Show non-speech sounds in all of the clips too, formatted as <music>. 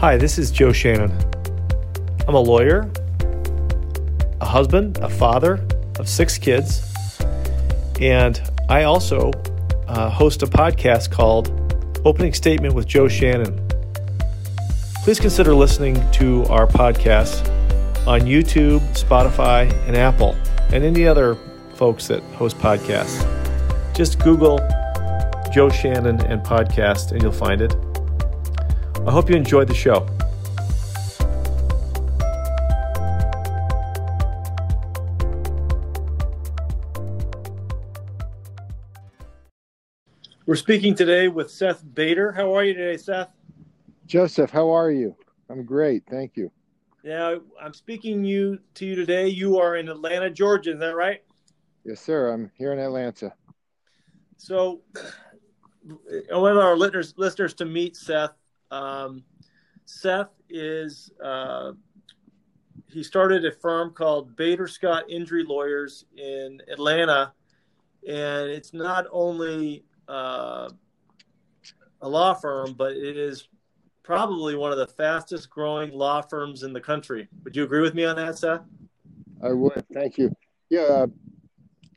Hi, this is Joe Shannon. I'm a lawyer, a husband, a father of six kids, and I also uh, host a podcast called Opening Statement with Joe Shannon. Please consider listening to our podcast on YouTube, Spotify, and Apple, and any other folks that host podcasts. Just Google Joe Shannon and podcast, and you'll find it. I hope you enjoyed the show. We're speaking today with Seth Bader. How are you today, Seth? Joseph, how are you? I'm great, thank you. Yeah, I'm speaking you to you today. You are in Atlanta, Georgia. Is that right? Yes, sir. I'm here in Atlanta. So, I want our listeners listeners to meet Seth. Um, Seth is uh, he started a firm called Bader Scott Injury Lawyers in Atlanta, and it's not only uh, a law firm, but it is probably one of the fastest growing law firms in the country. Would you agree with me on that, Seth? I would. Thank you. Yeah. Uh,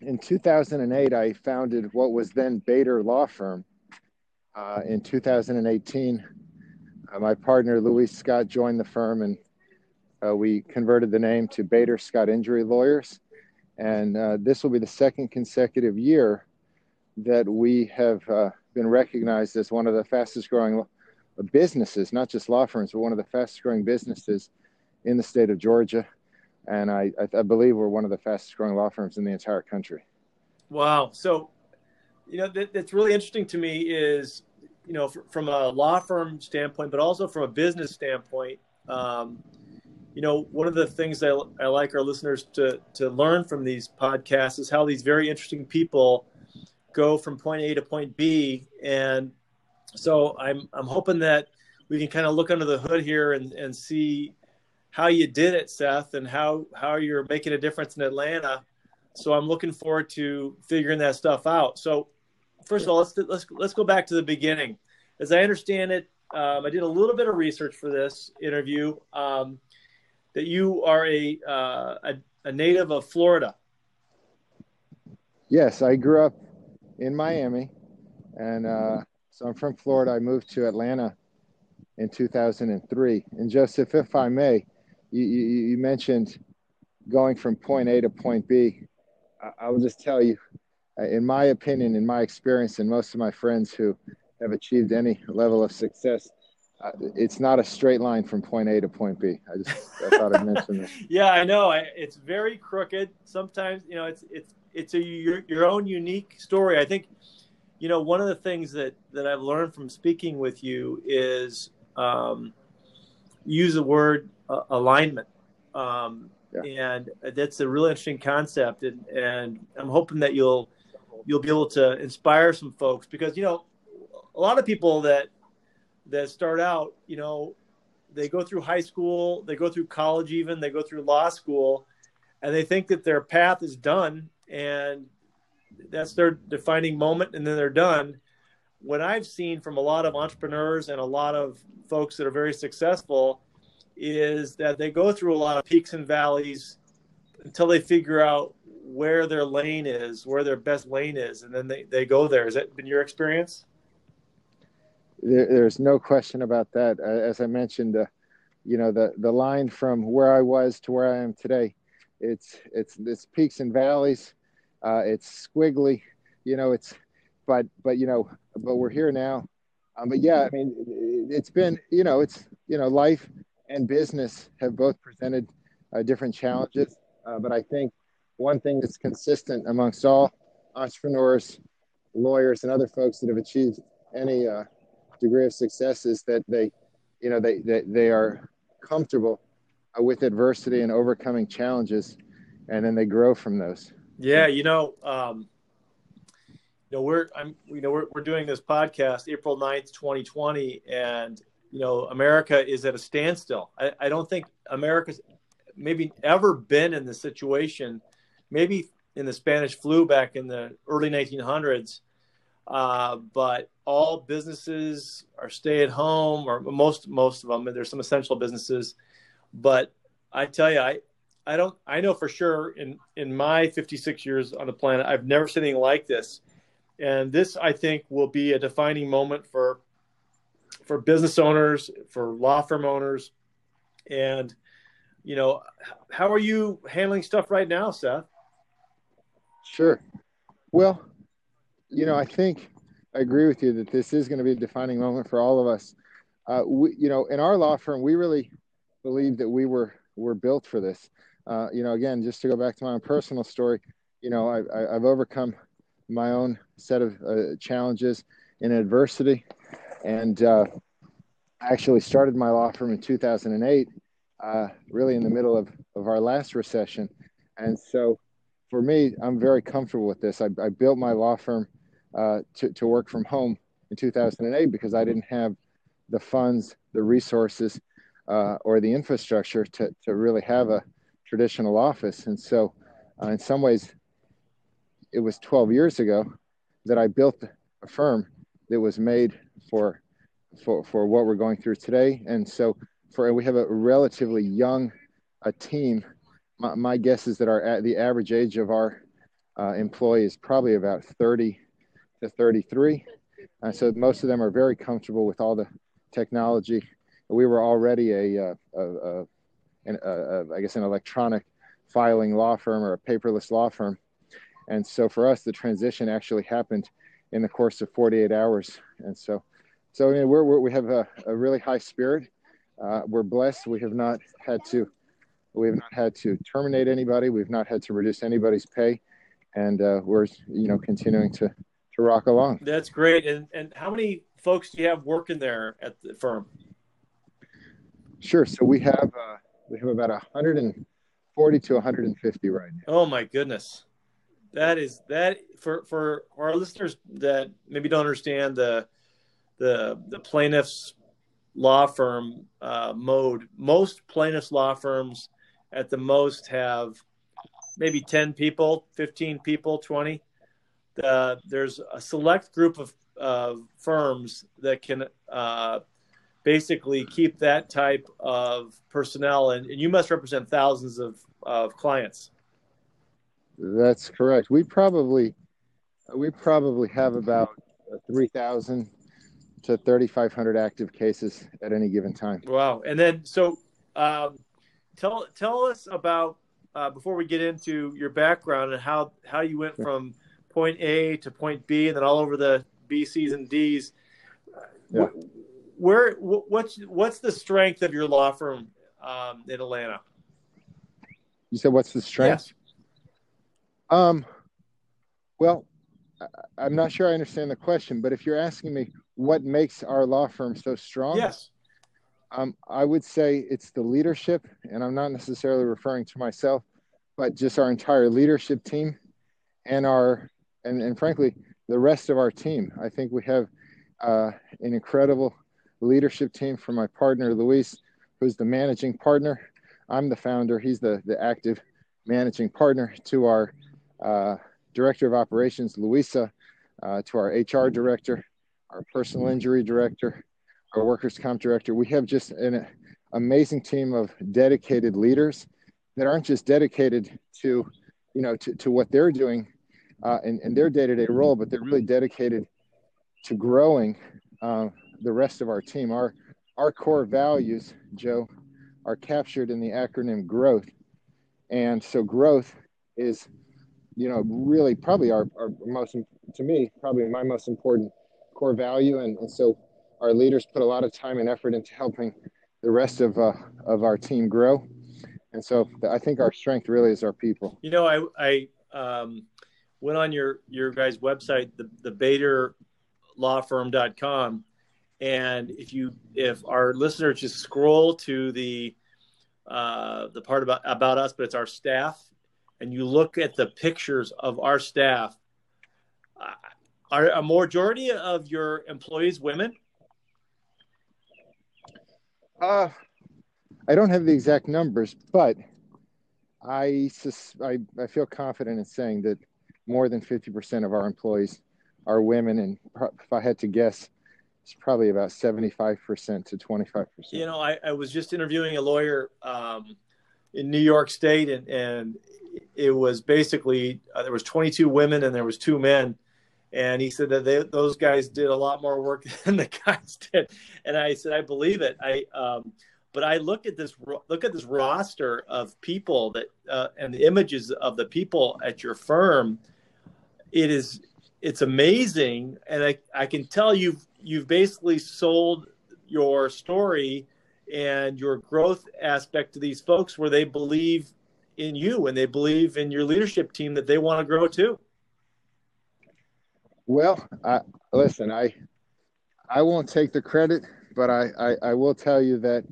in 2008, I founded what was then Bader Law Firm. Uh, in 2018, uh, my partner Louis Scott joined the firm, and uh, we converted the name to Bader Scott Injury Lawyers. And uh, this will be the second consecutive year that we have uh, been recognized as one of the fastest growing businesses, not just law firms, but one of the fastest growing businesses in the state of Georgia. And I, I, believe we're one of the fastest growing law firms in the entire country. Wow. So, you know, that, that's really interesting to me is, you know, from a law firm standpoint, but also from a business standpoint. Um, you know, one of the things I, I like our listeners to, to learn from these podcasts is how these very interesting people go from point A to point B and so I'm I'm hoping that we can kind of look under the hood here and, and see how you did it, Seth, and how how you're making a difference in Atlanta. So I'm looking forward to figuring that stuff out. So first of all, let's let's let's go back to the beginning. As I understand it, um, I did a little bit of research for this interview. Um, that you are a, uh, a a native of Florida. Yes, I grew up in Miami, and uh, so I'm from Florida. I moved to Atlanta in 2003. And Joseph, if I may, you, you, you mentioned going from point A to point B. I, I will just tell you, in my opinion, in my experience, and most of my friends who have achieved any level of success, uh, it's not a straight line from point A to point B. I just I thought I'd mention that. <laughs> yeah, I know. I, it's very crooked. Sometimes, you know, it's it's it's a your, your own unique story. I think you know, one of the things that that I've learned from speaking with you is um, use the word uh, alignment, um, yeah. and that's a really interesting concept. And, and I'm hoping that you'll you'll be able to inspire some folks because you know a lot of people that that start out, you know, they go through high school, they go through college, even they go through law school, and they think that their path is done and that's their defining moment and then they're done. What i've seen from a lot of entrepreneurs and a lot of folks that are very successful is that they go through a lot of peaks and valleys until they figure out where their lane is where their best lane is and then they, they go there has that been your experience there, there's no question about that as i mentioned uh, you know the the line from where i was to where i am today it's it's it's peaks and valleys uh, it's squiggly, you know. It's, but but you know, but we're here now. Um, but yeah, I mean, it's been you know, it's you know, life and business have both presented uh, different challenges. Uh, but I think one thing that's consistent amongst all entrepreneurs, lawyers, and other folks that have achieved any uh, degree of success is that they, you know, they they, they are comfortable uh, with adversity and overcoming challenges, and then they grow from those. Yeah, you know, um, you know, we're I'm you know we're we're doing this podcast April 9th, 2020, and you know, America is at a standstill. I, I don't think America's maybe ever been in this situation. Maybe in the Spanish flu back in the early 1900s, uh, but all businesses are stay at home, or most most of them. There's some essential businesses, but I tell you, I I don't I know for sure in in my 56 years on the planet, I've never seen anything like this, and this I think will be a defining moment for for business owners, for law firm owners, and you know, how are you handling stuff right now, Seth? Sure. Well, you know, I think I agree with you that this is going to be a defining moment for all of us. Uh, we, you know, in our law firm, we really believe that we were were built for this. Uh, you know, again, just to go back to my own personal story, you know, I, I, have overcome my own set of uh, challenges in adversity, and uh, actually started my law firm in 2008, uh, really in the middle of, of our last recession. And so for me, I'm very comfortable with this. I, I built my law firm uh, to, to work from home in 2008 because I didn't have the funds, the resources, uh, or the infrastructure to, to really have a traditional office. And so, uh, in some ways, it was 12 years ago that I built a firm that was made for for for what we're going through today. And so, for we have a relatively young a team. My, my guess is that our the average age of our uh, employee is probably about 30 to 33. Uh, so most of them are very comfortable with all the technology. We were already a, uh, a, a, a, a I guess, an electronic filing law firm or a paperless law firm. And so for us, the transition actually happened in the course of 48 hours. And so, so I mean, we're, we're we have a, a, really high spirit. Uh, we're blessed. We have not had to, we have not had to terminate anybody. We've not had to reduce anybody's pay, and uh, we're you know continuing to to rock along. That's great. And and how many folks do you have working there at the firm? Sure. So we have uh, we have about 140 to 150 right now. Oh my goodness, that is that for for our listeners that maybe don't understand the the the plaintiffs law firm uh, mode. Most plaintiffs law firms at the most have maybe 10 people, 15 people, 20 uh, there's a select group of uh, firms that can uh, basically keep that type of personnel, and, and you must represent thousands of, of clients. That's correct. We probably we probably have about three thousand to thirty five hundred active cases at any given time. Wow! And then so um, tell tell us about uh, before we get into your background and how how you went from point A to point B, and then all over the B, C's, and D's. Yeah. Where what's what's the strength of your law firm um, in Atlanta? You said what's the strength? Yes. Um, well, I'm not sure I understand the question, but if you're asking me what makes our law firm so strong, yes, um, I would say it's the leadership, and I'm not necessarily referring to myself, but just our entire leadership team and our and, and frankly, the rest of our team. I think we have uh, an incredible leadership team from my partner, Luis, who's the managing partner. I'm the founder. He's the, the active managing partner to our uh, director of operations, Luisa, uh, to our HR director, our personal injury director, our workers' comp director. We have just an amazing team of dedicated leaders that aren't just dedicated to, you know, to, to what they're doing uh, in, in, their day-to-day role, but they're really dedicated to growing uh, the rest of our team. Our our core values, Joe, are captured in the acronym growth, and so growth is, you know, really probably our, our most to me probably my most important core value, and, and so our leaders put a lot of time and effort into helping the rest of uh, of our team grow, and so I think our strength really is our people. You know, I I um, went on your your guys' website, the the BaderLawFirm.com, and if you if our listeners just scroll to the uh, the part about about us, but it's our staff, and you look at the pictures of our staff, uh, are a majority of your employees women? Uh, I don't have the exact numbers, but I, sus- I I feel confident in saying that more than 50% of our employees are women, and if I had to guess, it's probably about 75% to 25%. You know, I, I was just interviewing a lawyer um, in New York State, and, and it was basically uh, there was 22 women and there was two men, and he said that they, those guys did a lot more work <laughs> than the guys did, and I said I believe it. I um, but I look at this look at this roster of people that uh, and the images of the people at your firm. It is it's amazing, and I I can tell you've you've basically sold your story and your growth aspect to these folks where they believe in you and they believe in your leadership team that they want to grow too. Well, I, listen, I I won't take the credit, but I, I, I will tell you that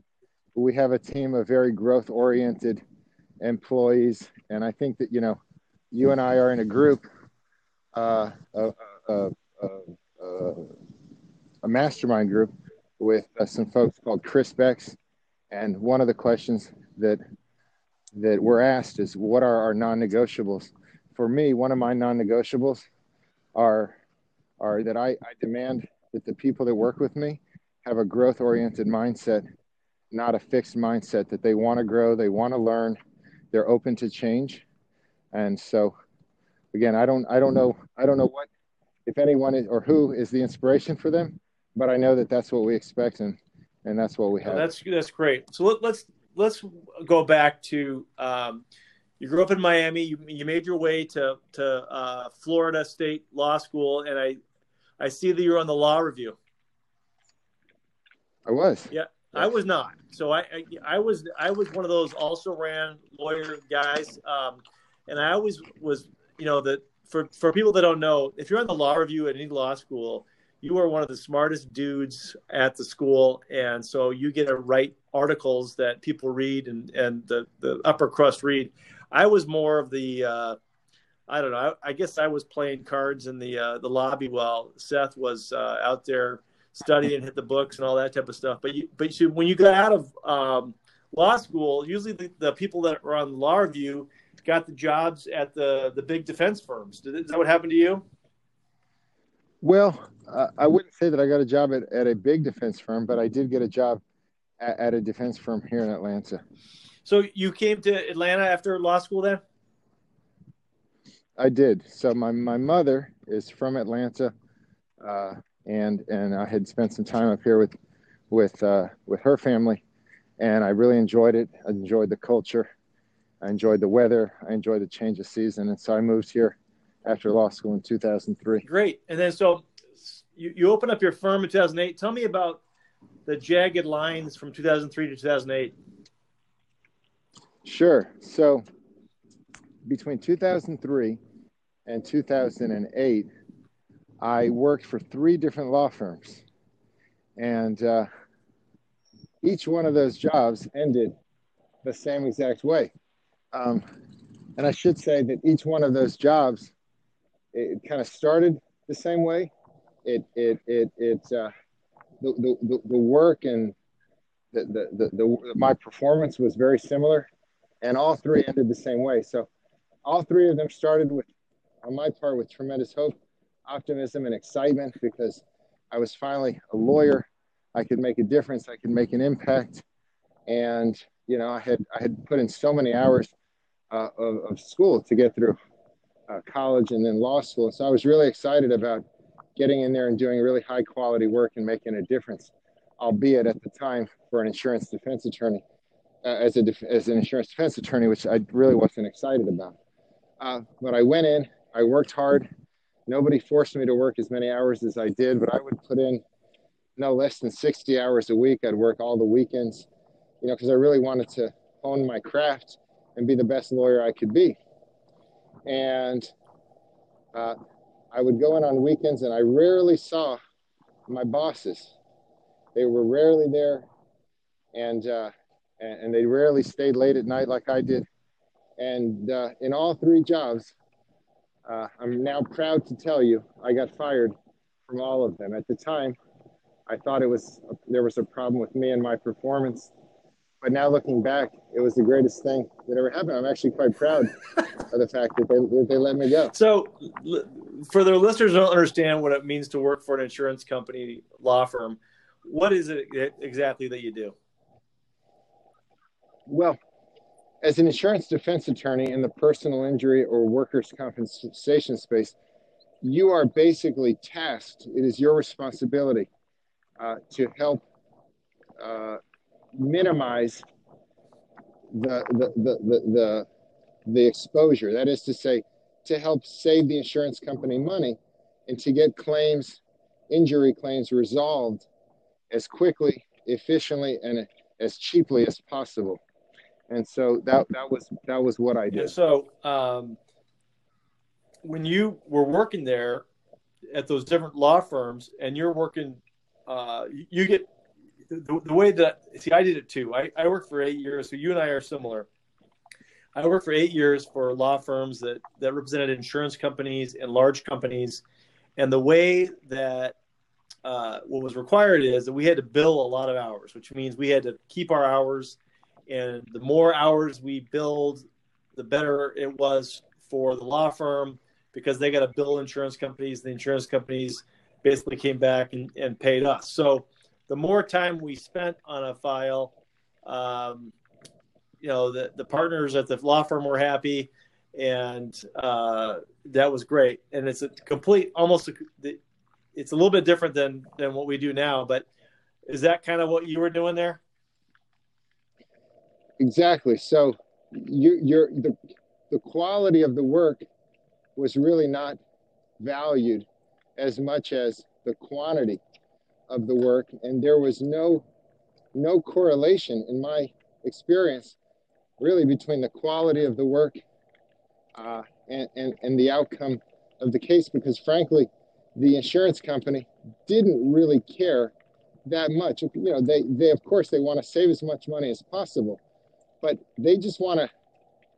we have a team of very growth oriented employees, and I think that you know you and I are in a group, uh, a, a, a, a mastermind group with uh, some folks called Crispx, and one of the questions that that we're asked is what are our non-negotiables? For me one of my non-negotiables are are that I, I demand that the people that work with me have a growth oriented mindset not a fixed mindset that they want to grow they want to learn they're open to change and so again i don't i don't know i don't know what if anyone is or who is the inspiration for them but i know that that's what we expect and and that's what we have that's that's great so let, let's let's go back to um, you grew up in Miami. You, you made your way to to uh, Florida State Law School, and I I see that you're on the law review. I was. Yeah, I was not. So I, I, I was I was one of those also ran lawyer guys, um, and I always was you know that for for people that don't know, if you're on the law review at any law school, you are one of the smartest dudes at the school and so you get to write articles that people read and, and the, the upper crust read i was more of the uh, i don't know I, I, guess i was playing cards in the uh, the lobby while seth was uh, out there studying hit the books and all that type of stuff but you but you, when you got out of um, law school usually the, the, people that were on law review got the jobs at the the big defense firms Did, is that what happened to you well, uh, I wouldn't say that I got a job at, at a big defense firm, but I did get a job at, at, a defense firm here in Atlanta. So you came to Atlanta after law school then? I did. So my, my mother is from Atlanta, uh, and and I had spent some time up here with with uh, with her family, and I really enjoyed it. I enjoyed the culture, I enjoyed the weather, I enjoyed the change of season, and so I moved here after law school in 2003. Great. And then so you, you open up your firm in 2008. Tell me about the jagged lines from 2003 to 2008. Sure. So between 2003 and 2008, I worked for three different law firms. And uh, each one of those jobs ended the same exact way. Um, and I should say that each one of those jobs it, kind of started the same way. It it it it uh, the, the the work and the, the the the my performance was very similar, and all three ended the same way. So, all three of them started with, on my part, with tremendous hope, optimism, and excitement because I was finally a lawyer. I could make a difference. I could make an impact, and you know, I had I had put in so many hours uh, of, of school to get through uh, college and then law school. So I was really excited about getting in there and doing really high quality work and making a difference, albeit at the time for an insurance defense attorney, uh, as, a def- as an insurance defense attorney, which I really wasn't excited about. Uh, but I went in, I worked hard. Nobody forced me to work as many hours as I did, but I would put in no less than 60 hours a week. I'd work all the weekends, you know, because I really wanted to hone my craft and be the best lawyer I could be and uh, I would go in on weekends, and I rarely saw my bosses. They were rarely there, and uh, and they rarely stayed late at night like I did. And uh, in all three jobs, uh, I'm now proud to tell you I got fired from all of them. At the time, I thought it was there was a problem with me and my performance but now looking back, it was the greatest thing that ever happened. I'm actually quite proud <laughs> of the fact that they, that they let me go. So for their listeners who don't understand what it means to work for an insurance company law firm, what is it exactly that you do? Well, as an insurance defense attorney in the personal injury or workers' compensation space, you are basically tasked, it is your responsibility uh, to help uh, minimize the, the, the, the, the, the exposure. That is to say, to help save the insurance company money and to get claims, injury claims resolved as quickly, efficiently, and as cheaply as possible and so that that was that was what I did. And so um, when you were working there at those different law firms, and you're working, uh, you get the, the, way that see I did it too. I, I worked for eight years, so you and I are similar. I worked for eight years for law firms that that represented insurance companies and large companies, and the way that uh, what was required is that we had to bill a lot of hours, which means we had to keep our hours and the more hours we build, the better it was for the law firm because they got to bill insurance companies. The insurance companies basically came back and, and paid us. So the more time we spent on a file, um, you know, the, the partners at the law firm were happy and uh, that was great. And it's a complete, almost, a, it's a little bit different than, than what we do now, but is that kind of what you were doing there? Exactly. So you, you're the the quality of the work was really not valued as much as the quantity of the work, and there was no no correlation in my experience really between the quality of the work uh, and, and, and the outcome of the case because frankly the insurance company didn't really care that much you know they, they of course they want to save as much money as possible but they just want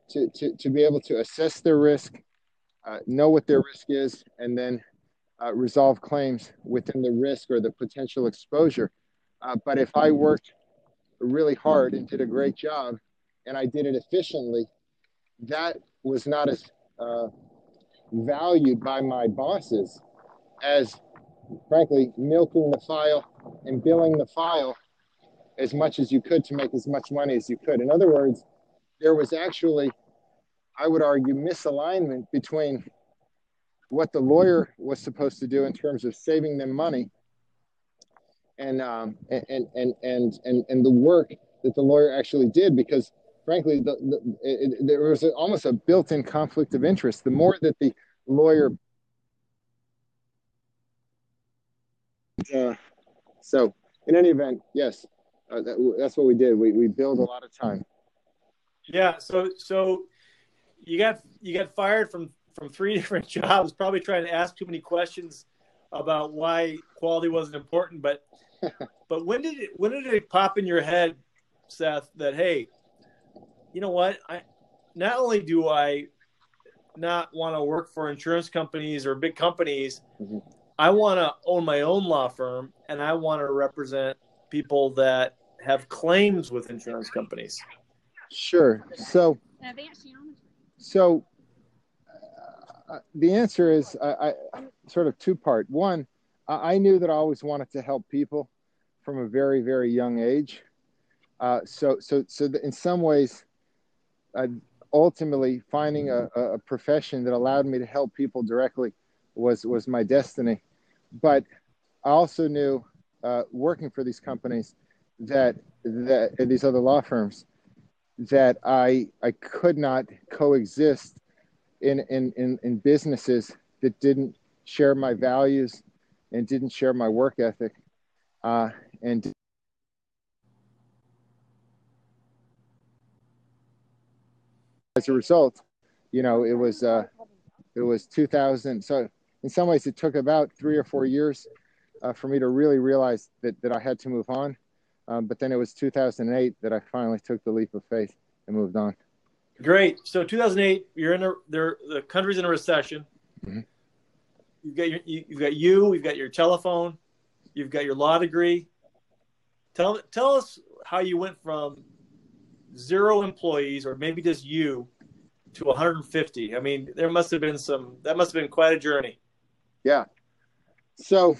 to, to, to be able to assess their risk, uh, know what their risk is, and then uh, resolve claims within the risk or the potential exposure. Uh, but if I worked really hard and did a great job and I did it efficiently, that was not as uh, valued by my bosses as, frankly, milking the file and billing the file as much as you could to make as much money as you could. In other words, there was actually, I would argue, misalignment between what the lawyer was supposed to do in terms of saving them money and um, and, and and and and the work that the lawyer actually did because frankly the, the it, there was almost a built-in conflict of interest the more that the lawyer uh, so in any event yes uh, that, that's what we did. We we build a lot of time. Yeah. So so you got you got fired from from three <laughs> different jobs, probably trying to ask too many questions about why quality wasn't important. But <laughs> but when did it when did it pop in your head, Seth, that hey, you know what? I not only do I not want to work for insurance companies or big companies, mm-hmm. I want to own my own law firm and I want to represent people that have claims with insurance companies? Sure. So, so uh, the answer is I, I sort of two part. One, I, I, knew that I always wanted to help people from a very very young age. Uh, so so so in some ways, uh, ultimately finding a, a profession that allowed me to help people directly was was my destiny. But I also knew uh, working for these companies that that these other law firms that I I could not coexist in in in, in businesses that didn't share my values and didn't share my work ethic uh, and as a result you know it was uh, it was 2000 so in some ways it took about three or four years uh, for me to really realize that, that I had to move on um, but then it was 2008 that I finally took the leap of faith and moved on. Great. So 2008, you're in a there. The country's in a recession. Mm-hmm. You've got your, you, have got you. You've got your telephone. You've got your law degree. Tell tell us how you went from zero employees, or maybe just you, to 150. I mean, there must have been some. That must have been quite a journey. Yeah. So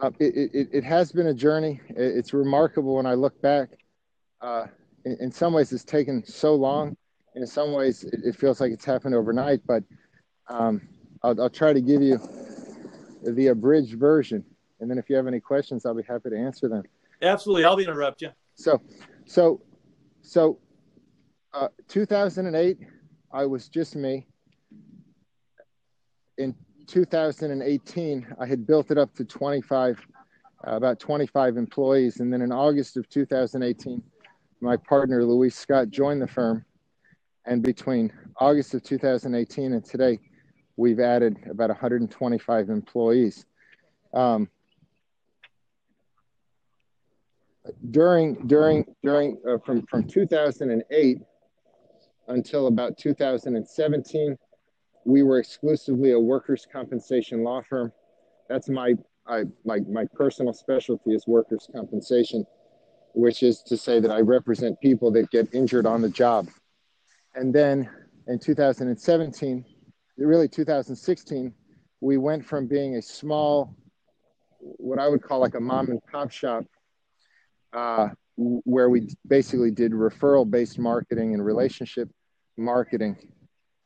uh, it, it, it, has been a journey. It's remarkable when I look back. Uh, in, in, some ways, it's taken so long. In some ways, it, it feels like it's happened overnight. But um, I'll, I'll, try to give you the abridged version, and then if you have any questions, I'll be happy to answer them. Absolutely, I'll be interrupt you. So, so, so, uh, 2008, I was just me. In 2018, I had built it up to 25, uh, about 25 employees. And then in August of 2018, my partner, Louise Scott, joined the firm. And between August of 2018 and today, we've added about 125 employees. Um, during during during uh, from from 2008 until about 2017 we were exclusively a workers' compensation law firm. That's my I, my my personal specialty is workers' compensation, which is to say that I represent people that get injured on the job. And then in 2017, really 2016, we went from being a small, what I would call like a mom and pop shop, uh, where we basically did referral based marketing and relationship marketing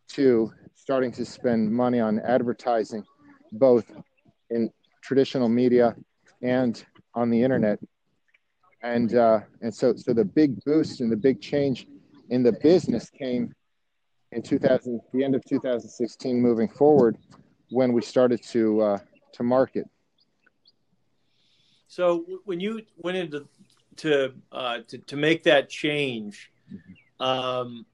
to starting to spend money on advertising, both in traditional media and on the internet. And uh, and so so the big boost and the big change in the business came in 2000, the end of 2016, moving forward, when we started to uh, to market. So when you went into to uh, to, to make that change, mm-hmm. um,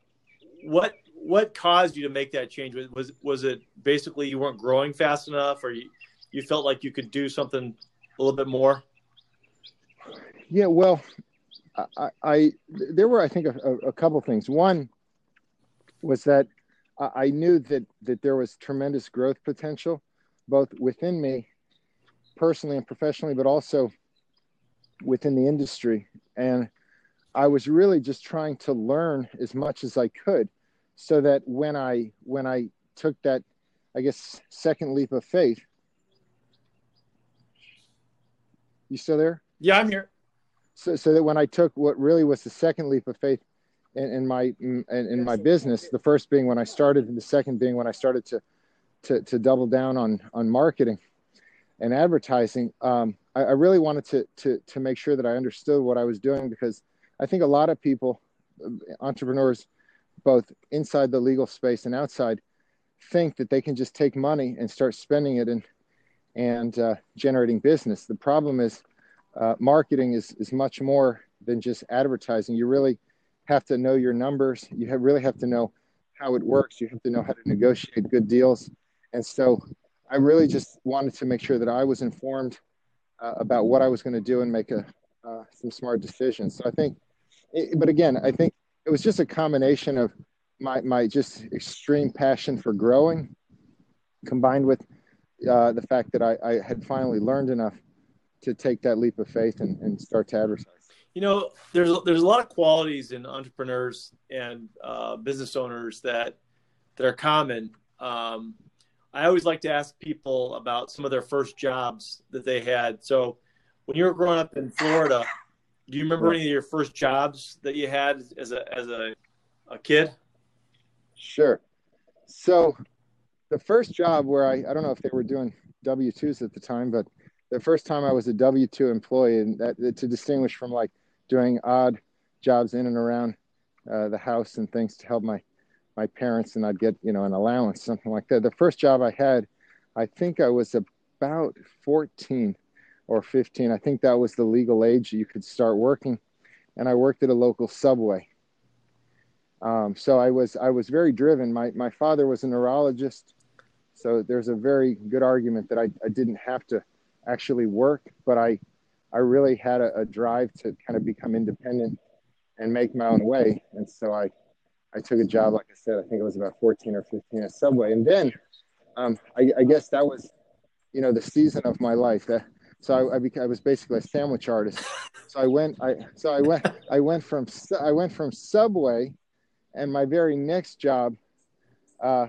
what what caused you to make that change? Was, was it basically you weren't growing fast enough, or you you felt like you could do something a little bit more? Yeah, well, I, I there were I think a, a couple things. One was that I knew that that there was tremendous growth potential, both within me, personally and professionally, but also within the industry, and I was really just trying to learn as much as I could so that when I when I took that, I guess, second leap of faith. You still there? Yeah, I'm here. So, so that when I took what really was the second leap of faith in, in my in, in my business, the first being when I started, and the second being when I started to to, to double down on on marketing and advertising. Um, I, I really wanted to to to make sure that I understood what I was doing because I think a lot of people, entrepreneurs, both inside the legal space and outside think that they can just take money and start spending it and and uh, generating business. The problem is uh, marketing is is much more than just advertising. You really have to know your numbers. You have, really have to know how it works. You have to know how to negotiate good deals. And so, I really just wanted to make sure that I was informed uh, about what I was going to do and make a uh, some smart decisions. So I think, it, but again, I think it was just a combination of my my just extreme passion for growing, combined with uh, the fact that I, I had finally learned enough to take that leap of faith and, and start to advertise. You know, there's there's a lot of qualities in entrepreneurs and uh, business owners that that are common. Um, I always like to ask people about some of their first jobs that they had. So, when you were growing up in Florida, do you remember any of your first jobs that you had as a as a, a kid? Sure. So the first job where I I don't know if they were doing W twos at the time, but the first time I was a W two employee, and that to distinguish from like doing odd jobs in and around uh, the house and things to help my my parents, and I'd get you know an allowance, something like that. The first job I had, I think I was about 14 or 15. I think that was the legal age you could start working. And I worked at a local subway. Um, so I was I was very driven. My my father was a neurologist, so there's a very good argument that I, I didn't have to actually work, but I I really had a, a drive to kind of become independent and make my own way. And so I I took a job, like I said, I think it was about 14 or 15 at Subway. And then um, I, I guess that was, you know, the season of my life. That so I, I, became, I was basically a sandwich artist. So I went, I, so I went, I went from, I went from Subway and my very next job, uh,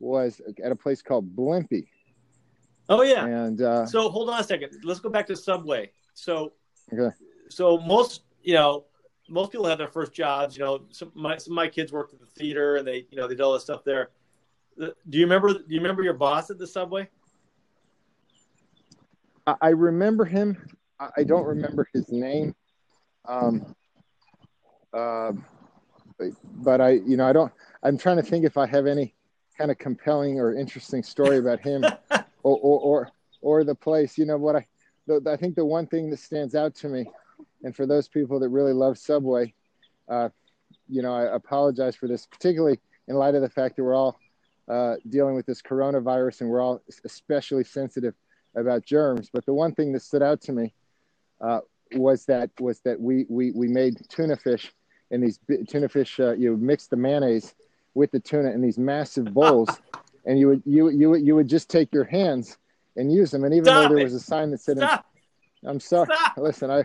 was at a place called Blimpie. Oh yeah. And uh, so hold on a second. Let's go back to Subway. So okay. so most you know most people have their first jobs. You know, some my some of my kids worked at the theater and they you know they did all this stuff there. Do you remember? Do you remember your boss at the Subway? I remember him. I don't remember his name. Um, uh, but I, you know, I don't. I'm trying to think if I have any kind of compelling or interesting story about him <laughs> or, or, or or the place. You know what I? The, I think the one thing that stands out to me, and for those people that really love Subway, uh, you know, I apologize for this, particularly in light of the fact that we're all uh, dealing with this coronavirus and we're all especially sensitive about germs. But the one thing that stood out to me uh, was that was that we we we made tuna fish in these tuna fish. Uh, you mix the mayonnaise with the tuna in these massive bowls, <laughs> and you would you you you would just take your hands and use them. And even Stop though there it. was a sign that said, Stop. "I'm sorry," Stop. listen, I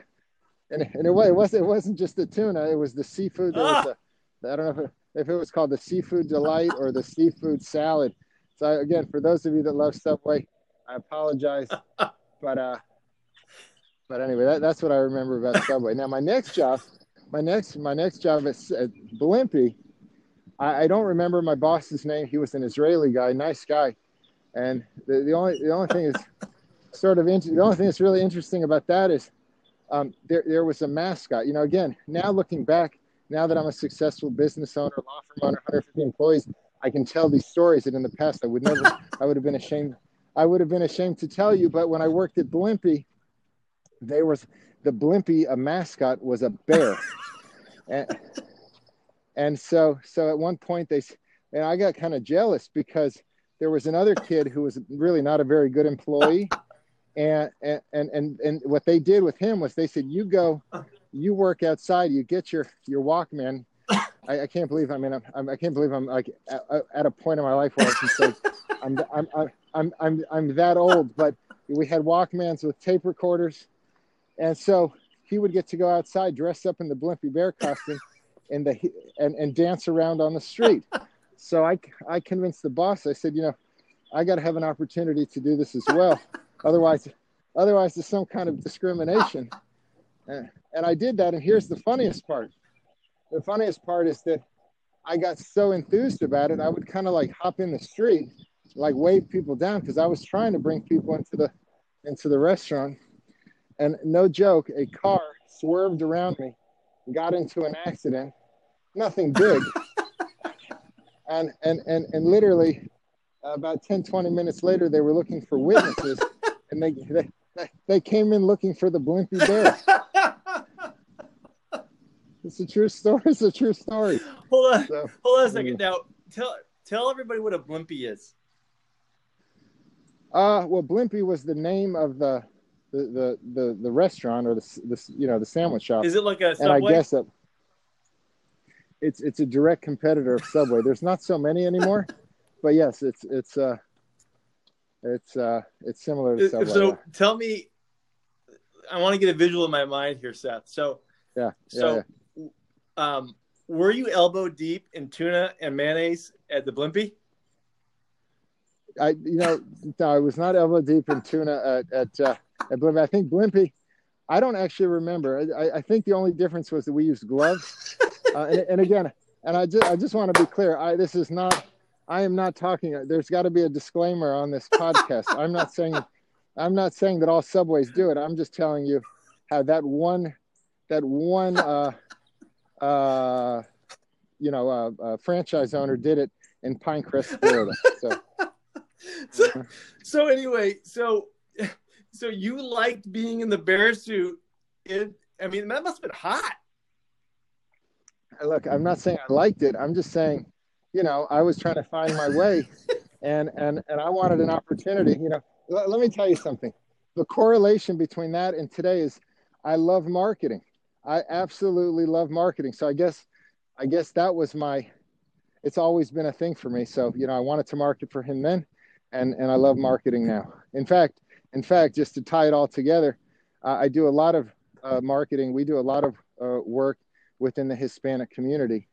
and, and it, was, it wasn't it wasn't just the tuna; it was the seafood. There was Ah. a, I don't know if it, if it was called the seafood delight or the seafood salad. So again, for those of you that love Subway, I apologize, but uh, but anyway, that, that's what I remember about Subway. Now my next job, my next my next job at, at Blimpie, I, I don't remember my boss's name. He was an Israeli guy, nice guy, and the, the only the only thing is sort of int- the only thing that's really interesting about that is um, there there was a mascot. You know, again, now looking back, now that I'm a successful business owner, law firm owner, 150 employees, I can tell these stories that in the past I would never, I would have been ashamed, I would have been ashamed to tell you. But when I worked at Blimpie, there was the Blimpie, a uh, mascot was a bear, <laughs> and and so so at one point they, and I got kind of jealous because there was another kid who was really not a very good employee. <laughs> And, and and and and what they did with him was they said you go you work outside you get your your walkman I, I can't believe I mean I'm, I'm I can't believe I'm like at, at a point in my life where I can say <laughs> I'm, I'm I'm I'm I'm I'm that old. But we had Walkmans with tape recorders, and so he would get to go outside dressed up in the Blimpie Bear costume, and the and and dance around on the street. <laughs> So I I convinced the boss. I said, you know, I got to have an opportunity to do this as well. Otherwise, otherwise there's some kind of discrimination. And, and I did that. And here's the funniest part the funniest part is that I got so enthused about it, I would kind of like hop in the street, like wave people down because I was trying to bring people into the into the restaurant. And no joke, a car swerved around me, got into an accident, nothing big. <laughs> and and and and literally about 10 20 minutes later they were looking for witnesses and they they, they came in looking for the blimpie bear <laughs> it's a true story <laughs> it's a true story hold on, so hold on a second. Now, tell tell everybody what a blimpie is. uh well blimpie was the name of the the the the, the restaurant or the, the you know the sandwich shop Is it like a and i guess that it's it's a direct competitor of subway there's not so many anymore <laughs> but yes it's it's uh it's uh it's similar to subway so tell me, I want to get a visual in my mind here, Seth. So, yeah yeah, so, yeah. Um, were you elbow deep in tuna and mayonnaise at the Blimpie? I you know no, I was not elbow deep in tuna at at, uh, at Blimpie. I think Blimpie. I don't actually remember. I, I think the only difference was that we used gloves. <laughs> Uh, and, and again, and I just I just want to be clear. I this is not. I am not talking. There's got to be a disclaimer on this podcast. I'm not saying. I'm not saying that all subways do it. I'm just telling you how that one, that one, uh, uh, you know, a, uh, franchise owner did it in Pinecrest, Florida. So. <laughs> so, so anyway, so so you liked being in the bear suit. It, I mean, that must have been hot. look i'm not saying i liked it i'm just saying you know i was trying to find my way and and and i wanted an opportunity you know let me tell you something the correlation between that and today is i love marketing i absolutely love marketing. So i guess i guess that was my it's always been a thing for me. So you know i wanted to market for him then and and i love marketing now. In fact in fact just to tie it all together uh, i do a lot of uh, marketing. We do a lot of uh, work within the Hispanic community.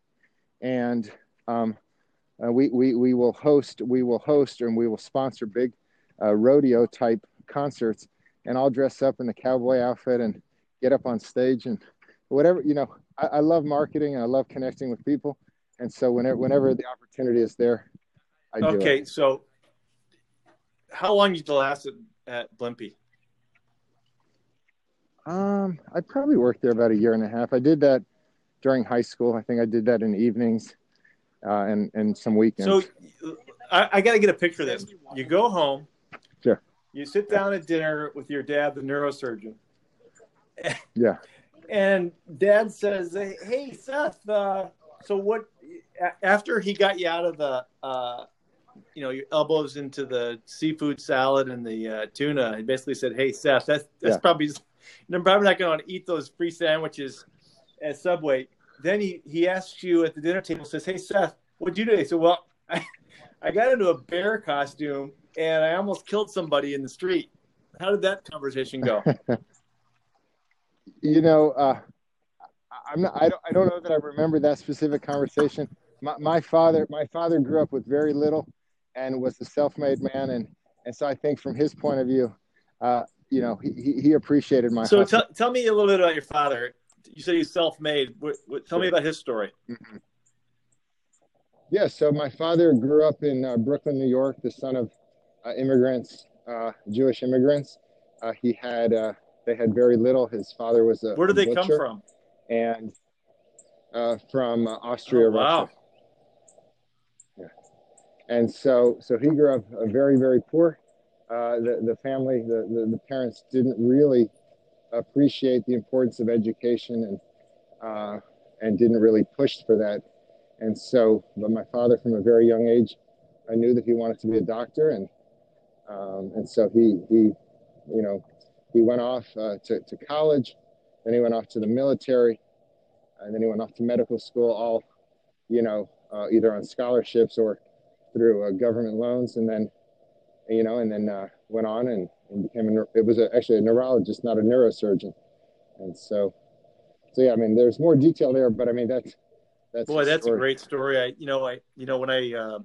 And um, uh, we, we, we will host, we will host and we will sponsor big uh, rodeo type concerts. And I'll dress up in the cowboy outfit and get up on stage and whatever, you know, I, I love marketing and I love connecting with people. And so whenever, whenever the opportunity is there, I do Okay. So how long did you last at, at Blimpie? Um, I probably worked there about a year and a half. I did that during high school. I think I did that in evenings uh, and, and some weekends. So I, I got to get a picture of this. You go home. Sure. You sit down at dinner with your dad, the neurosurgeon. yeah. And dad says, Hey, Seth, uh, so what, after he got you out of the, uh, you know, your elbows into the seafood salad and the uh, tuna, he basically said, Hey, Seth, that's, that's Yeah. probably, you're probably not going to eat those free sandwiches at Subway. Then he, he asks you at the dinner table, says, Hey, Seth, what'd you do? He said, Well, <laughs> I, I got into a bear costume and I almost killed somebody in the street. How did that conversation go? <laughs> you know, uh, I- I'm not, I don't, I don't know that I remember that specific conversation. My, my father, my father grew up with very little and was a self-made man. And, and so I think from his point of view, uh, you know, he, he- he appreciated my, So hustle. tell, tell me a little bit about your father. You said he's self-made. What, what, tell me about his story. yeah. So my father grew up in uh, Brooklyn, New York, the son of uh, immigrants, uh, Jewish immigrants. Uh, he had, uh, they had very little. His father was a Where did a they come from? And uh, from uh, Austria, Oh, wow. Russia. and so so he grew up uh, very very poor uh, the, the family the, the, the parents didn't really appreciate the importance of education and uh, and didn't really push for that and so but my father from a very young age i knew that he wanted to be a doctor and um, and so he he you know he went off uh, to, to college then he went off to the military and then he went off to medical school all you know uh, either on scholarships or through uh, government loans, and then you know, and then uh, went on and, and became a. It was a, actually a neurologist, not a neurosurgeon, and so, so yeah. I mean, there's more detail there, but I mean that's that's Boy, that's a great story. I, you know, I, you know, when I, uh,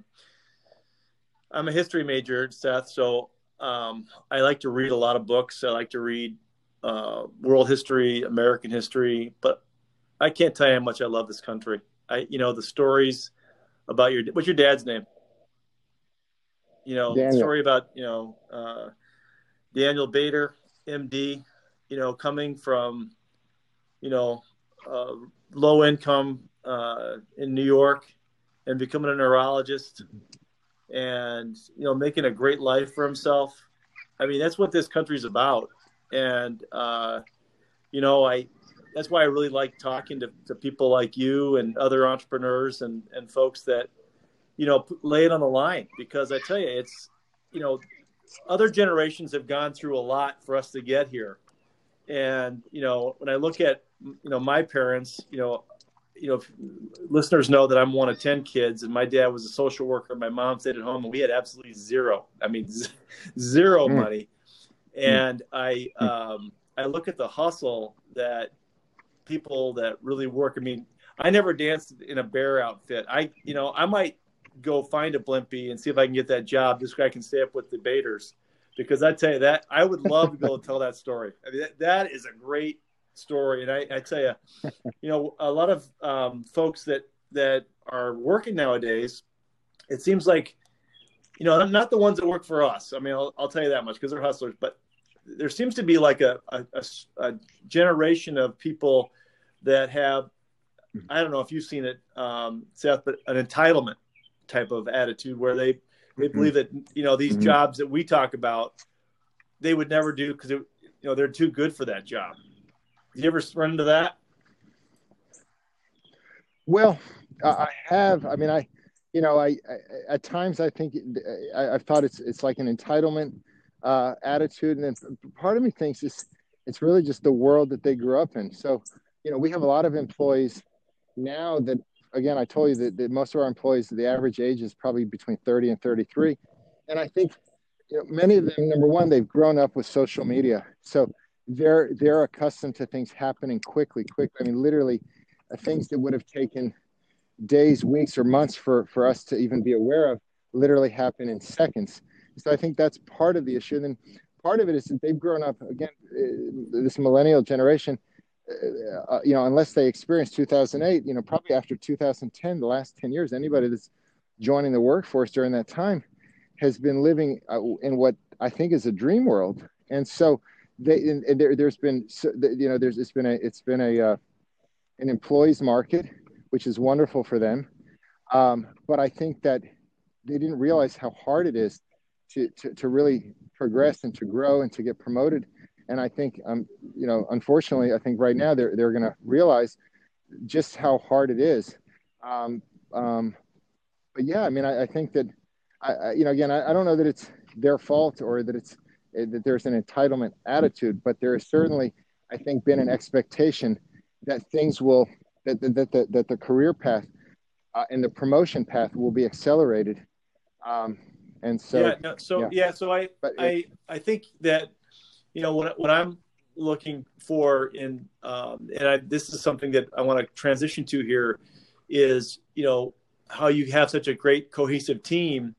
I'm a history major, Seth, so um, I like to read a lot of books. I like to read uh, world history, American history, but I can't tell you how much I love this country. I, you know, the stories about your, what's your dad's name? You know, the Daniel. story about, you know, uh, Daniel Bader, MD, you know, coming from, you know, uh, low income uh, in New York and becoming a neurologist and, you know, making a great life for himself. I mean, that's what this country's about. And, uh, you know, I, that's why I really like talking to, to people like you and other entrepreneurs and, and folks that, you know, lay it on the line because I tell you, it's, you know, other generations have gone through a lot for us to get here. And, you know, when I look at, you know, my parents, you know, you know, listeners know that I'm one of 10 kids and my dad was a social worker. My mom stayed at home and we had absolutely zero. I mean, z- zero Mm. money. And I, um, I look at the hustle that people that really work. I mean, I never danced in a bear outfit. I, you know, I might go find a Blimpie and see if I can get that job just so I can stay up with the Baders. Because I tell you that I would love to to tell that story. I mean, that, that is a great story. And I, I tell you, you know, a lot of um, folks that that are working nowadays, it seems like, you know, not the ones that work for us. I mean, I'll, I'll tell you that much because they're hustlers. But there seems to be like a a generation of people that have, I don't know if you've seen it, um, Seth, but an entitlement type of attitude where they they Mhm. believe that you know these Mhm. jobs that we talk about, they would never do because you know they're too good for that job. You ever run into that? Well, I have. I mean, I, you know, I, I at times I think I, I've thought it's it's like an entitlement uh, attitude, and part of me thinks it's it's really just the world that they grew up in. So, you know, we have a lot of employees now that, again, I told you that, that most of our employees, the average age is probably between 30 and 33, and I think, you know, many of them, number one, they've grown up with social media, so they're they're accustomed to things happening quickly, quickly. I mean, literally, uh, things that would have taken days, weeks, or months for for us to even be aware of literally happen in seconds. So I think that's part of the issue. And then part of it is that they've grown up again, uh, this millennial generation. Uh, uh, you know, unless they experienced 2008, you know, probably after 2010, the last 10 years, anybody that's joining the workforce during that time has been living uh, in what I think is a dream world. And so they, and, and there, has been, you know, there's, it's been a, it's been a, uh, an employees market, which is wonderful for them. Um, but I think that they didn't realize how hard it is to, to, to really progress and to grow and to get promoted. And I think, um, you know, unfortunately, I think right now they're, they're going to realize just how hard it is. Um, um, but yeah, I mean, I, I think that, I, I, you know, again, I, I don't know that it's their fault or that it's that there's an entitlement attitude, but there has certainly, I think, been an expectation that things will that that that, that, that the career path uh, and the promotion path will be accelerated. Um, and so yeah, no, so yeah. yeah, so I but I I think that you know what what I'm looking for in um, and I, this is something that I want to transition to here is you know how you have such a great cohesive team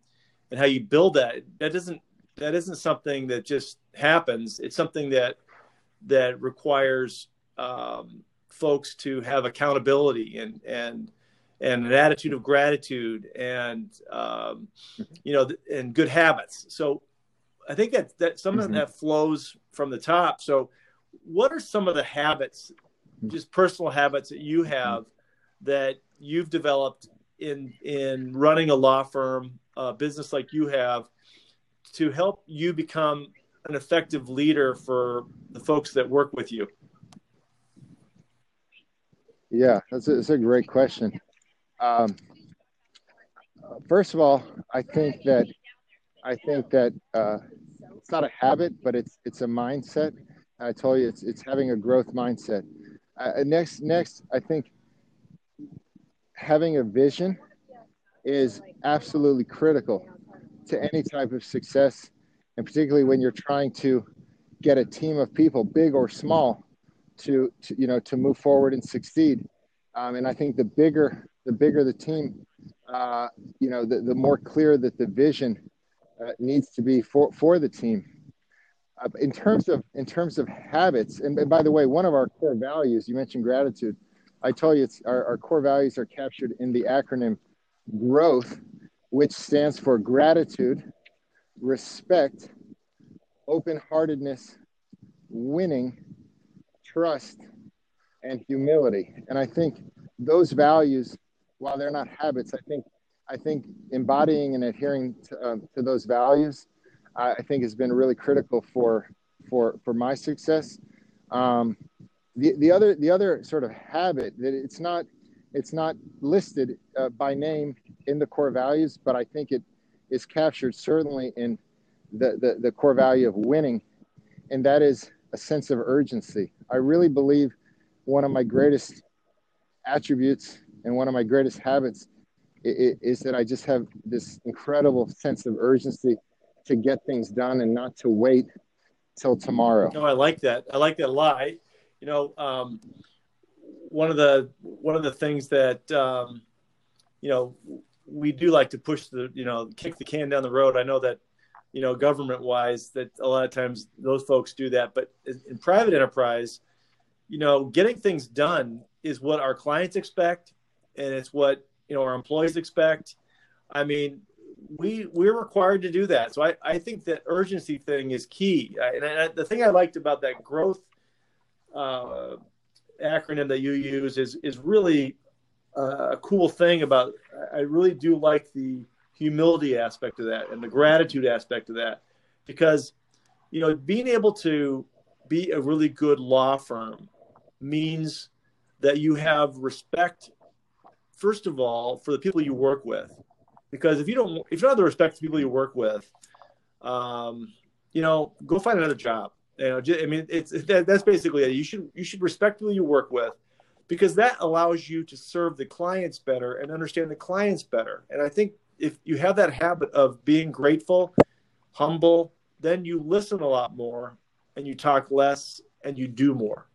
and how you build that that doesn't that isn't something that just happens. It's something that that requires um, folks to have accountability and and and an attitude of gratitude and um, you know and good habits. So i think that that some mm-hmm. of that flows from the top. So what are some of the habits just personal habits that you have that you've developed in in running a law firm, a business like you have, to help you become an effective leader for the folks that work with you? Yeah, that's a, that's a great question. Um, first of all, I think that I think that uh, it's not a habit, but it's it's a mindset. I told you it's it's having a growth mindset. Uh, next, next, I think having a vision is absolutely critical to any type of success, and particularly when you're trying to get a team of people, big or small, to, to you know to move forward and succeed. Um, and I think the bigger the bigger the team, uh, you know, the, the more clear that the vision uh, needs to be for, for the team. Uh, in terms of in terms of habits, and, and by the way, one of our core values, you mentioned gratitude. I told you it's our, our core values are captured in the acronym growth, which stands for gratitude, respect, open heartedness, winning, trust, and humility. And I think those values, while they're not habits, I think I think embodying and adhering to, uh, to those values, I think has been really critical for for for my success. Um, the, the other the other sort of habit that it's not it's not listed uh, by name in the core values, but I think it is captured certainly in the, the, the core value of winning, and that is a sense of urgency. I really believe one of my greatest attributes and one of my greatest habits is, that I just have this incredible sense of urgency to get things done and not to wait till tomorrow. No, I like that. I like that a lot. I, you know, um, one of the one of the things that um, you know we do like to push the you know kick the can down the road. I know that you know government wise that a lot of times those folks do that, but in private enterprise, you know, getting things done is what our clients expect, and it's what you know our employees expect. I mean, we we're required to do that. So I, I think that urgency thing is key. And I, the thing I liked about that growth uh, acronym that you use is is really uh, a cool thing about. I really do like the humility aspect of that and the gratitude aspect of that, because you know being able to be a really good law firm means that you have respect first of all for the people you work with because if you don't if you don't have the respect for people you work with um, you know go find another job you know, I mean, it's that, that's basically it. You should you should respect who you work with, because that allows you to serve the clients better and understand the clients better. And I think if you have that habit of being grateful, humble, then you listen a lot more, and you talk less, and you do more.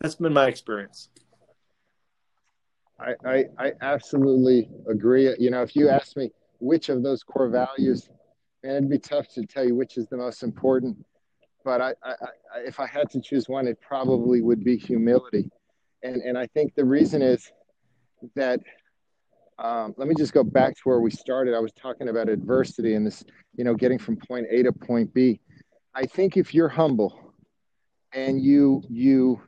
That's been my experience. I, I, I absolutely agree. You know, if you ask me which of those core values, and it'd be tough to tell you which is the most important. But I, I, I, if I had to choose one, it probably would be humility. And, and I think the reason is that, um, let me just go back to where we started. I was talking about adversity and this, you know, getting from point A to point B. I think if you're humble and you, you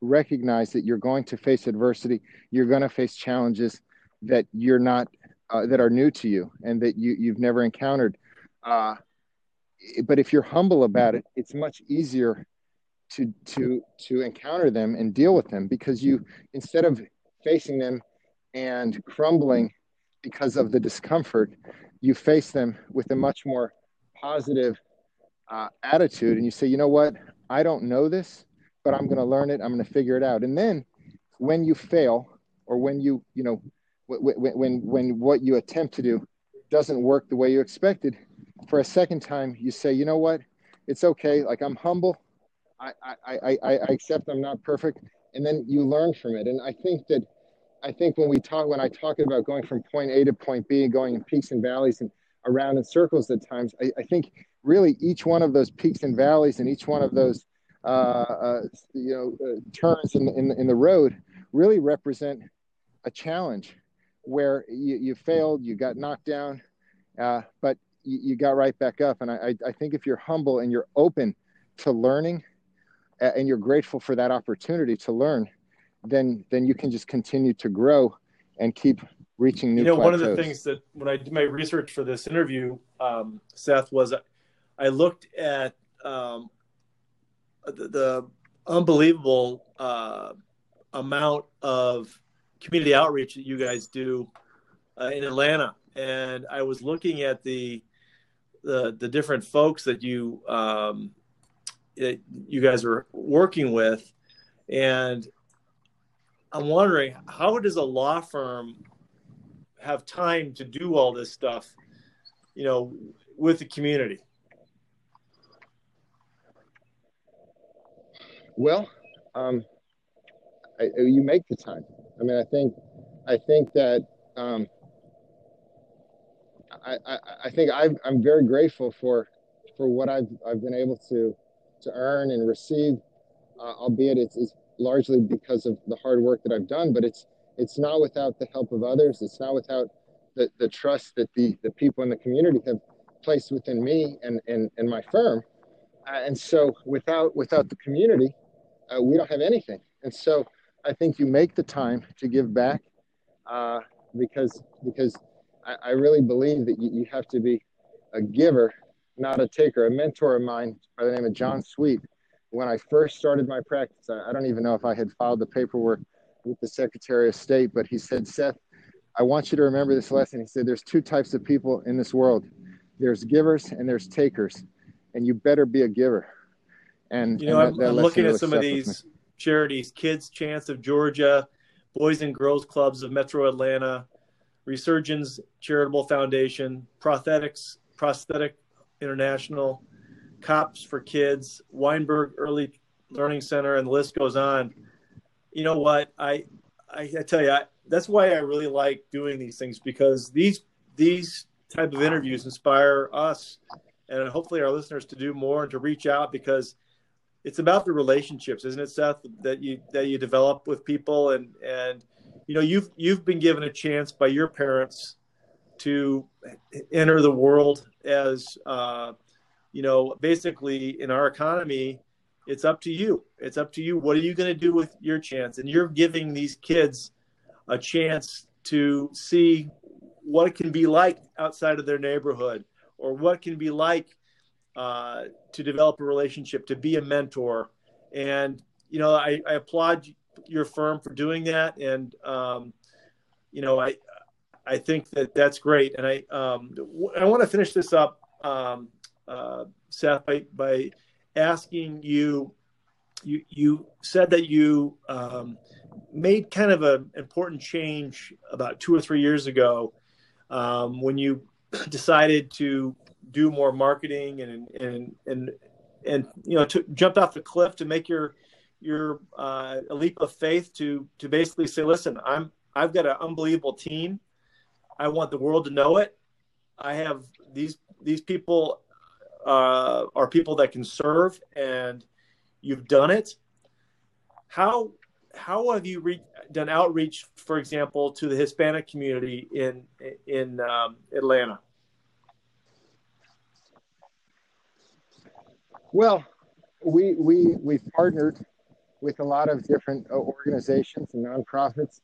recognize that you're going to face adversity, you're going to face challenges that you're not, uh, that are new to you and that you, you've never encountered. Uh, but if you're humble about it, it's much easier to to to encounter them and deal with them because you instead of facing them and crumbling because of the discomfort, you face them with a much more positive uh, attitude, and you say, you know what, I don't know this, but I'm going to learn it. I'm going to figure it out. And then when you fail, or when you you know when when when what you attempt to do doesn't work the way you expected, for a second time, you say, you know what? It's okay. Like I'm humble. I, I, I, I accept I'm not perfect. And then you learn from it. And I think that, I think when we talk, when I talk about going from point A to point B and going in peaks and valleys and around in circles at times, I, I think really each one of those peaks and valleys and each one of those, uh, uh, you know, uh, turns in, in, in the road really represent a challenge where you, you failed, you got knocked down, uh, but you, you got right back up. And I, I think if you're humble and you're open to learning and you're grateful for that opportunity to learn, then then you can just continue to grow and keep reaching new. You know, plateaus. one of the things that when I did my research for this interview, um, Seth, was I looked at um, the, the, unbelievable uh, amount of community outreach that you guys do uh, in Atlanta, and I was looking at the the the different folks that you um, that you guys are working with, and I'm wondering how does a law firm have time to do all this stuff, you know, with the community? Well, um, I, you make the time. I mean, I think, I think that um, I, I, I think i am very grateful for for what I've I've been able to to earn and receive, uh, albeit it's, it's largely because of the hard work that I've done. But it's it's not without the help of others. It's not without the, the trust that the the people in the community have placed within me and and, and my firm. Uh, and so without without the community, uh, we don't have anything. And so I think you make the time to give back uh, because because I, I really believe that you, you have to be a giver, not a taker. A mentor of mine by the name of John Sweet, when I first started my practice, I, I don't even know if I had filed the paperwork with the Secretary of State, but he said, Seth, I want you to remember this lesson. He said, There's two types of people in this world there's givers and there's takers, and you better be a giver. And you know, and that, I'm, I'm looking at some of these charities Kids Chance of Georgia, Boys and Girls Clubs of Metro Atlanta, Resurgence Charitable Foundation, Prosthetics, Prosthetic International, Cops for Kids, Weinberg Early Learning Center, and the list goes on. You know what? I I, I tell you, I, that's why I really like doing these things because these these type of interviews inspire us and hopefully our listeners to do more and to reach out because it's about the relationships, isn't it, Seth? That you that you develop with people and and you know you've you've been given a chance by your parents to enter the world as uh, you know basically in our economy it's up to you. It's up to you. What are you going to do with your chance? And you're giving these kids a chance to see what it can be like outside of their neighborhood or what can be like uh, to develop a relationship to be a mentor. And you know I, I applaud your firm for doing that, and um, you know, I I think that that's great, and I um, I want to finish this up, um, uh, Seth, by by asking you. You you said that you um, made kind of an important change about two or three years ago um, when you <clears throat> decided to do more marketing and and and and you know to, jumped off the cliff to make your your uh, a leap of faith to to basically say, listen, I'm I've got an unbelievable team. I want the world to know it. I have these these people uh, are people that can serve, and you've done it. How how have you re- done outreach, for example, to the Hispanic community in in um, Atlanta? Well, we we we partnered with a lot of different organizations and nonprofits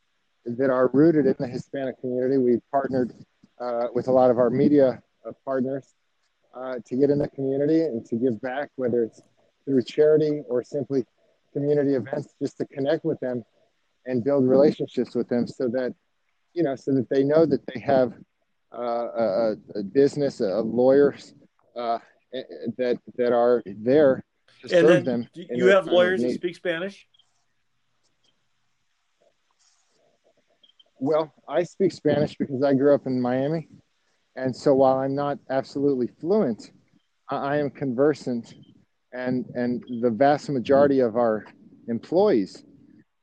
that are rooted in the Hispanic community. We've partnered uh, with a lot of our media uh, partners uh, to get in the community and to give back, whether it's through charity or simply community events, just to connect with them and build relationships with them, so that you know, so that they know that they have uh, a, a, business, a lawyers uh, that that are there and serve them. You have lawyers that speak Spanish. Well, I speak Spanish because I grew up in Miami. And so while I'm not absolutely fluent, I am conversant. And, and the vast majority of our employees,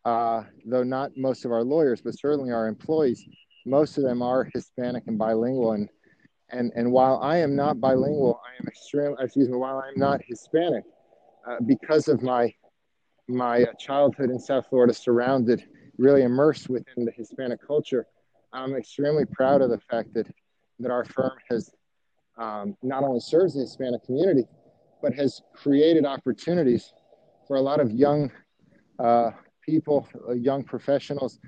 uh, though not most of our lawyers, but certainly our employees, most of them are Hispanic and bilingual. And, and, and while I am not bilingual, I am extreme, excuse me, while I'm not Hispanic, uh, because of my, my childhood in South Florida surrounded really immersed within the Hispanic culture, I'm extremely proud of the fact that that our firm has um, not only serves the Hispanic community, but has created opportunities for a lot of young uh, people, uh, young professionals,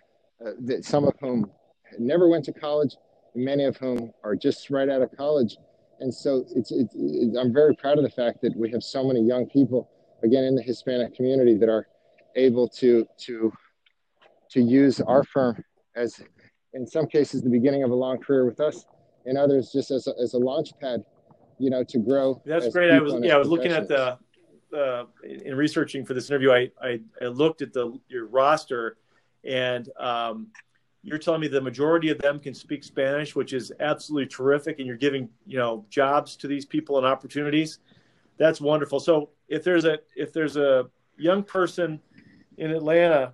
uh, that some of whom never went to college, many of whom are just right out of college. And so it's, it's, it's, I'm very proud of the fact that we have so many young people, again, in the Hispanic community that are able to, to to use our firm as, in some cases, the beginning of a long career with us, and others just as a, as a launch pad, you know, to grow. That's great. I was yeah, I was looking at the uh, in researching for this interview. I, I, I looked at the your roster, and um, you're telling me the majority of them can speak Spanish, which is absolutely terrific, and you're giving you know jobs to these people and opportunities. That's wonderful. So if there's a if there's a young person in Atlanta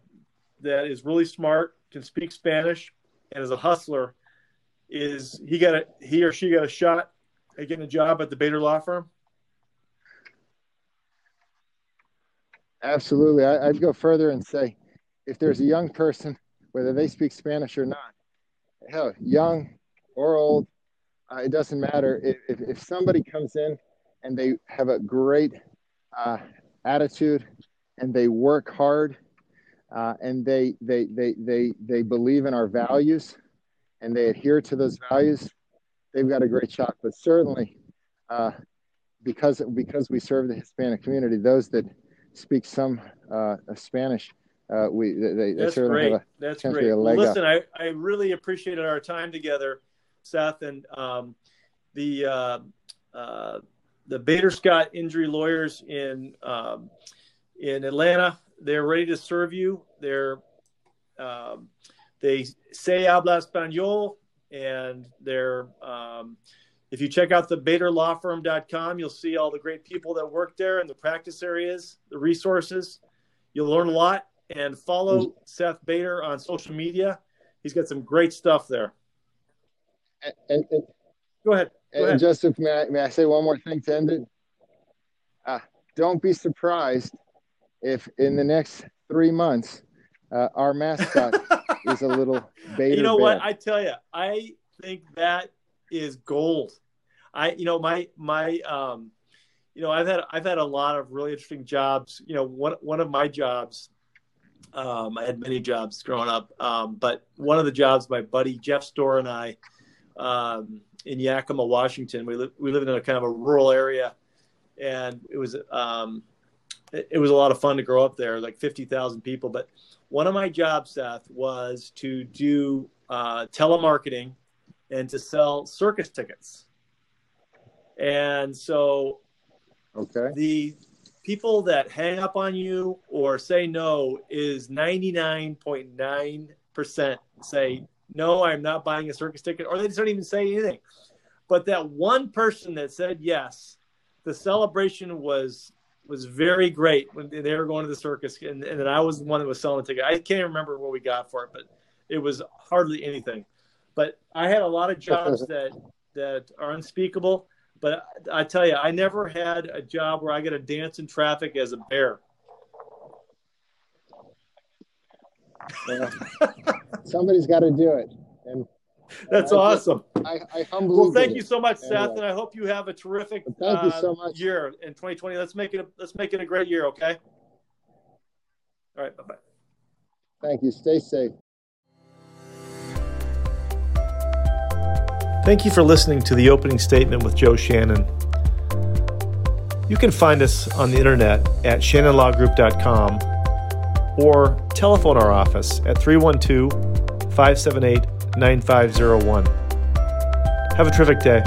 that is really smart, can speak Spanish, and is a hustler, is he got a he or she got a shot at getting a job at the Bader Law Firm? Absolutely. I, would go further and say, if there's a young person, whether they speak Spanish or not, hell, young or old, uh, it doesn't matter. If, if, if, somebody comes in and they have a great uh, attitude and they work hard uh, and they, they, they, they, they believe in our values and they adhere to those values, they've got a great shot. But certainly, uh, because, because we serve the Hispanic community, those that speak some uh, Spanish, uh, we they, That's certainly great. a, That's great. Well, listen, I, I really appreciated our time together, Seth, and um, the uh, uh, the Bader Scott injury lawyers in um, in Atlanta they're ready to serve you. They're um, they say habla español, and they're um, if you check out the BaderLawFirm.com, you'll see all the great people that work there and the practice areas, the resources. You'll learn a lot. And follow. Seth Bader on social media. He's got some great stuff there. And, and go ahead. Go and Joseph, may I, may I say one more thing to end it? Uh, don't be surprised if in the next three months uh, our mascot <laughs> is a little Bader. You know bear. what? I tell you, I think that is gold. I, you know, my my, um, you know, I've had I've had a lot of really interesting jobs. You know, one one of my jobs, um, I had many jobs growing up, um, but one of the jobs my buddy Jeff Store and I, um, in Yakima, Washington, we li- we lived in a kind of a rural area, and it was um, it was a lot of fun to grow up there, like 50,000 people. But one of my jobs, Seth, was to do uh, telemarketing and to sell circus tickets. And so okay. the people that hang up on you or say no is 99.9% say, no, I'm not buying a circus ticket, or they just don't even say anything. But that one person that said yes, the celebration was was very great when they were going to the circus, and, and then I was the one that was selling the ticket. I can't even remember what we got for it, but it was hardly anything. But I had a lot of jobs <laughs> that that are unspeakable. But I tell you, I never had a job where I got to dance in traffic as a bear. Yeah. Somebody's got to do it, and that's I, awesome. I, I humbly. Well, thank you so much, anyway. Seth, and I hope you have a terrific thank you so uh, much. year in 2020. Let's make it. A, let's make it a great year. Okay. All right. Bye bye. Thank you. Stay safe. Thank you for listening to the opening statement with Joe Shannon. You can find us on the internet at shannonlawgroup.com or telephone our office at 312 578 9501. Have a terrific day.